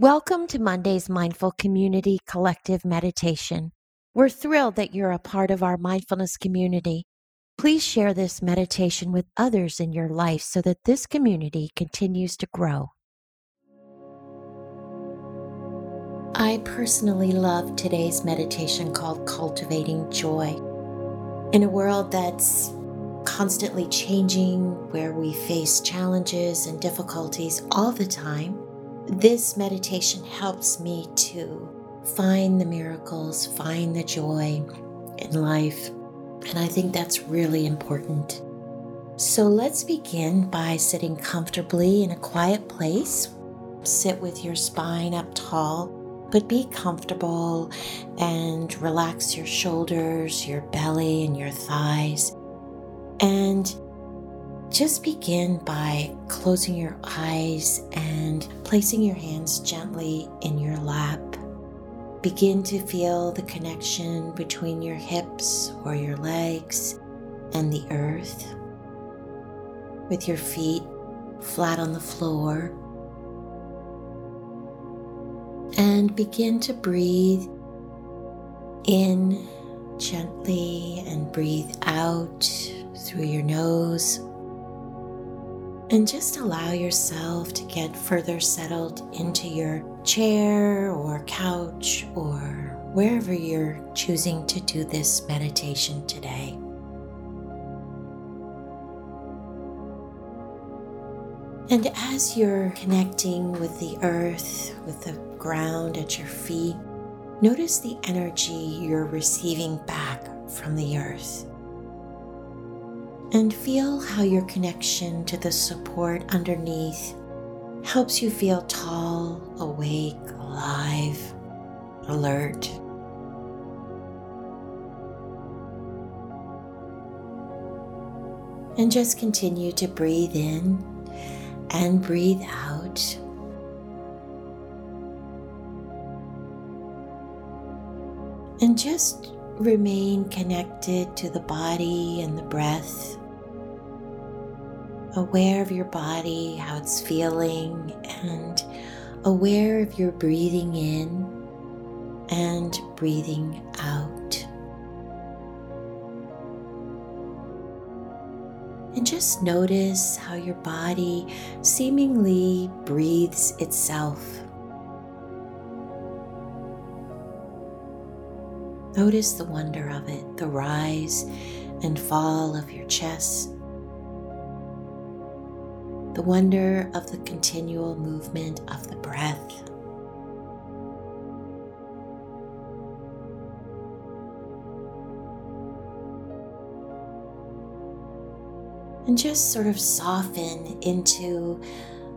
Welcome to Monday's Mindful Community Collective Meditation. We're thrilled that you're a part of our mindfulness community. Please share this meditation with others in your life so that this community continues to grow. I personally love today's meditation called Cultivating Joy. In a world that's constantly changing, where we face challenges and difficulties all the time, this meditation helps me to find the miracles, find the joy in life. And I think that's really important. So let's begin by sitting comfortably in a quiet place. Sit with your spine up tall, but be comfortable and relax your shoulders, your belly, and your thighs. And just begin by closing your eyes and placing your hands gently in your lap. Begin to feel the connection between your hips or your legs and the earth. With your feet flat on the floor. And begin to breathe in gently and breathe out through your nose and just allow yourself to get further settled into your chair or couch or wherever you're choosing to do this meditation today. And as you're connecting with the earth, with the ground at your feet, notice the energy you're receiving back from the earth and feel how your connection to the support underneath helps you feel tall, awake, alive, alert. And just continue to breathe in and breathe out. And just remain connected to the body and the breath aware of your body, how it's feeling, and aware of your breathing in and breathing out. And just notice how your body seemingly breathes itself. Notice the wonder of it, the rise and fall of your chest the wonder of the continual movement of the breath. And just sort of soften into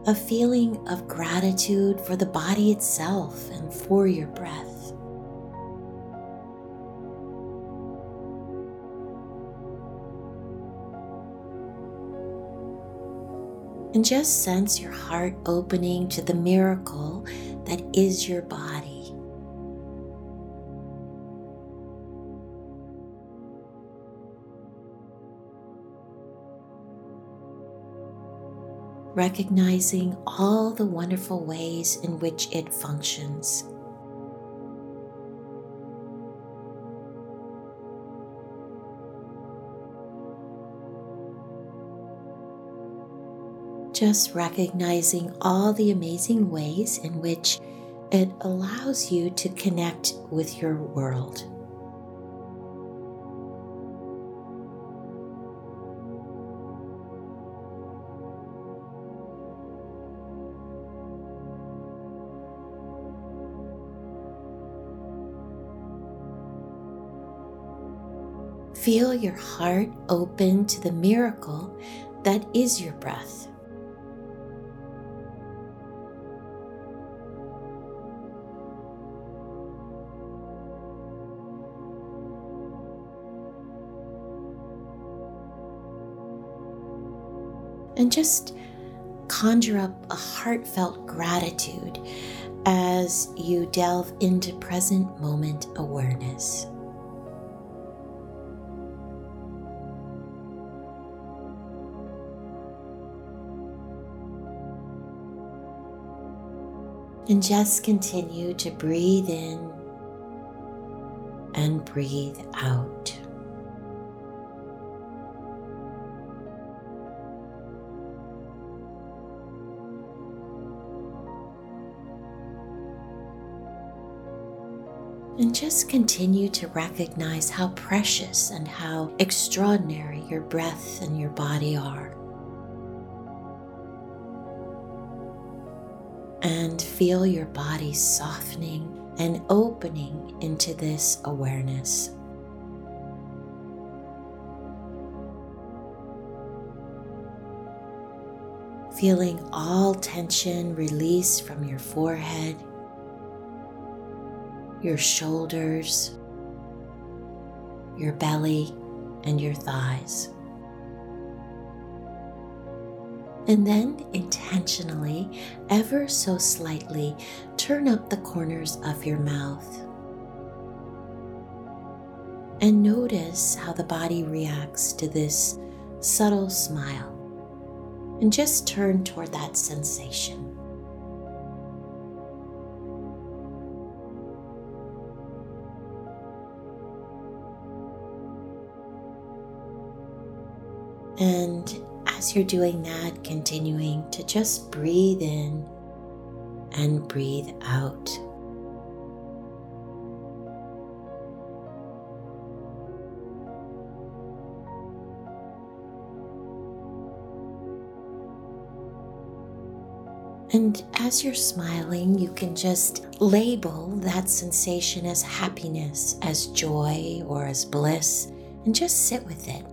a feeling of gratitude for the body itself and for your breath. And just sense your heart opening to the miracle that is your body. Recognizing all the wonderful ways in which it functions. Just recognizing all the amazing ways in which it allows you to connect with your world. Feel your heart open to the miracle that is your breath. And just conjure up a heartfelt gratitude as you delve into present moment awareness. And just continue to breathe in and breathe out. And just continue to recognize how precious and how extraordinary your breath and your body are. And feel your body softening and opening into this awareness. Feeling all tension release from your forehead your shoulders, your belly, and your thighs. And then intentionally, ever so slightly, turn up the corners of your mouth. And notice how the body reacts to this subtle smile. And just turn toward that sensation. And as you're doing that, continuing to just breathe in and breathe out. And as you're smiling, you can just label that sensation as happiness, as joy, or as bliss, and just sit with it.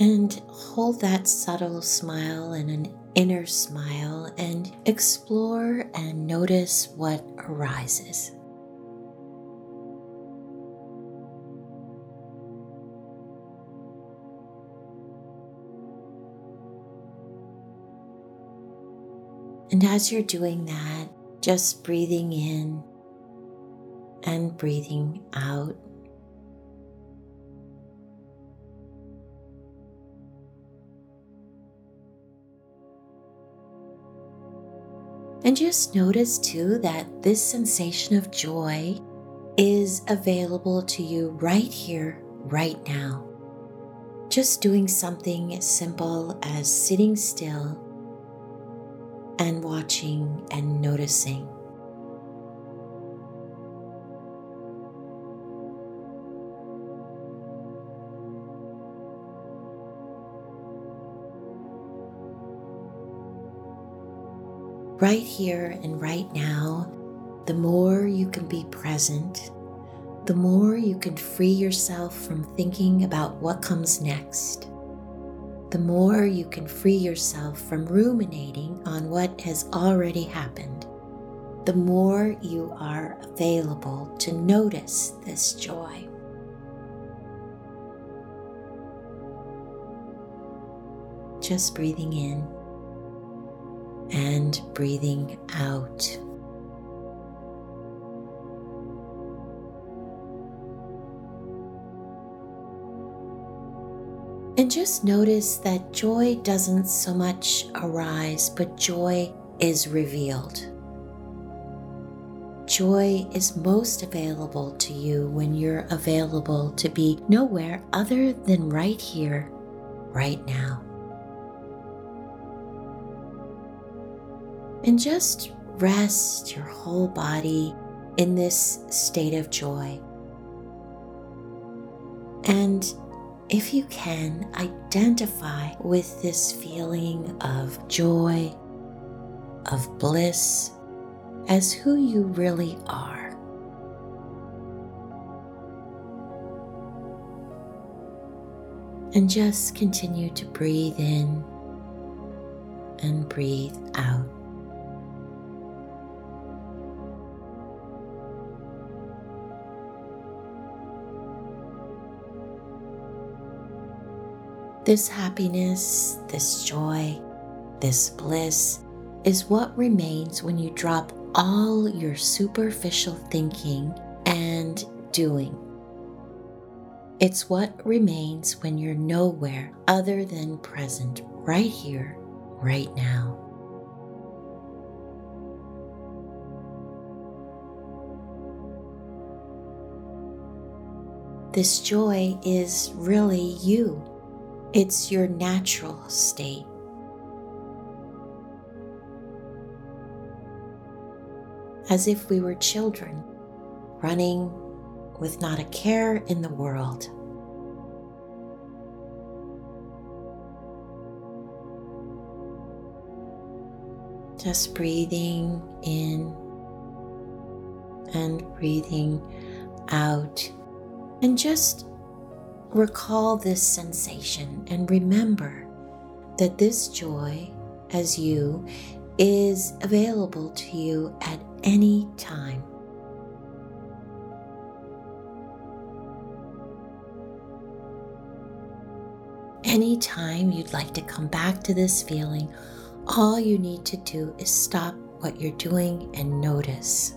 And hold that subtle smile and an inner smile and explore and notice what arises. And as you're doing that, just breathing in and breathing out. And just notice too that this sensation of joy is available to you right here, right now. Just doing something simple as sitting still and watching and noticing. Right here and right now, the more you can be present, the more you can free yourself from thinking about what comes next. The more you can free yourself from ruminating on what has already happened, the more you are available to notice this joy. Just breathing in and breathing out. And just notice that joy doesn't so much arise, but joy is revealed. Joy is most available to you when you're available to be nowhere other than right here, right now. And just rest your whole body in this state of joy. And if you can, identify with this feeling of joy, of bliss, as who you really are. And just continue to breathe in and breathe out. This happiness, this joy, this bliss is what remains when you drop all your superficial thinking and doing. It's what remains when you're nowhere other than present right here, right now. This joy is really you. It's your natural state. As if we were children running with not a care in the world. Just breathing in and breathing out. And just recall this sensation and remember that this joy as you is available to you at any time. Anytime you'd like to come back to this feeling, all you need to do is stop what you're doing and notice.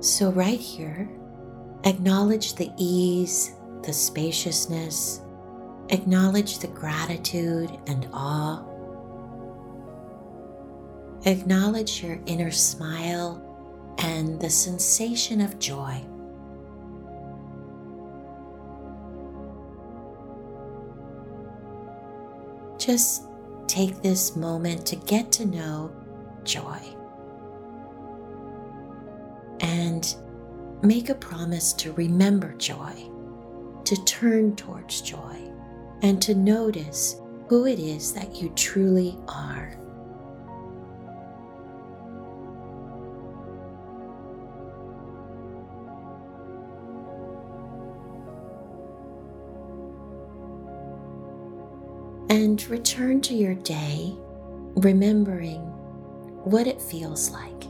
So, right here, acknowledge the ease, the spaciousness, acknowledge the gratitude and awe. Acknowledge your inner smile and the sensation of joy. Just take this moment to get to know joy. Make a promise to remember joy, to turn towards joy, and to notice who it is that you truly are. and return to your day remembering what it feels like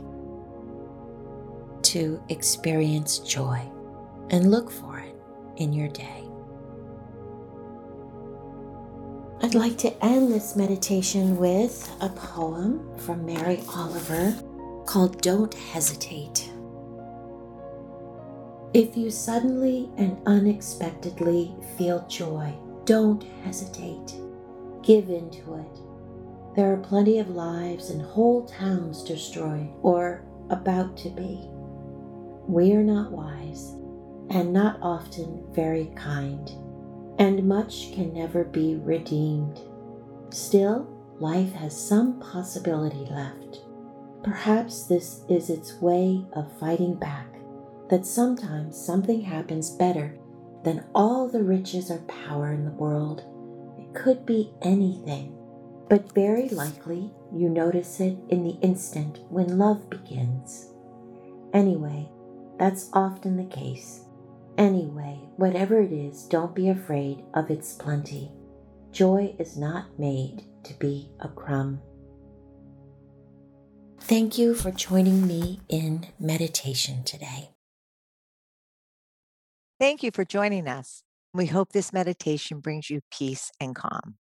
to experience joy and look for it in your day. I'd like to end this meditation with a poem from Mary Oliver called Don't Hesitate. If you suddenly and unexpectedly feel joy, don't hesitate give in to it. There are plenty of lives and whole towns destroyed or about to be. We are not wise and not often very kind, and much can never be redeemed. Still, life has some possibility left. Perhaps this is its way of fighting back, that sometimes something happens better than all the riches or power in the world It could be anything, but very likely you notice it in the instant when love begins. Anyway, that's often the case. Anyway, whatever it is, don't be afraid of its plenty. Joy is not made to be a crumb. Thank you for joining me in meditation today. Thank you for joining us. We hope this meditation brings you peace and calm.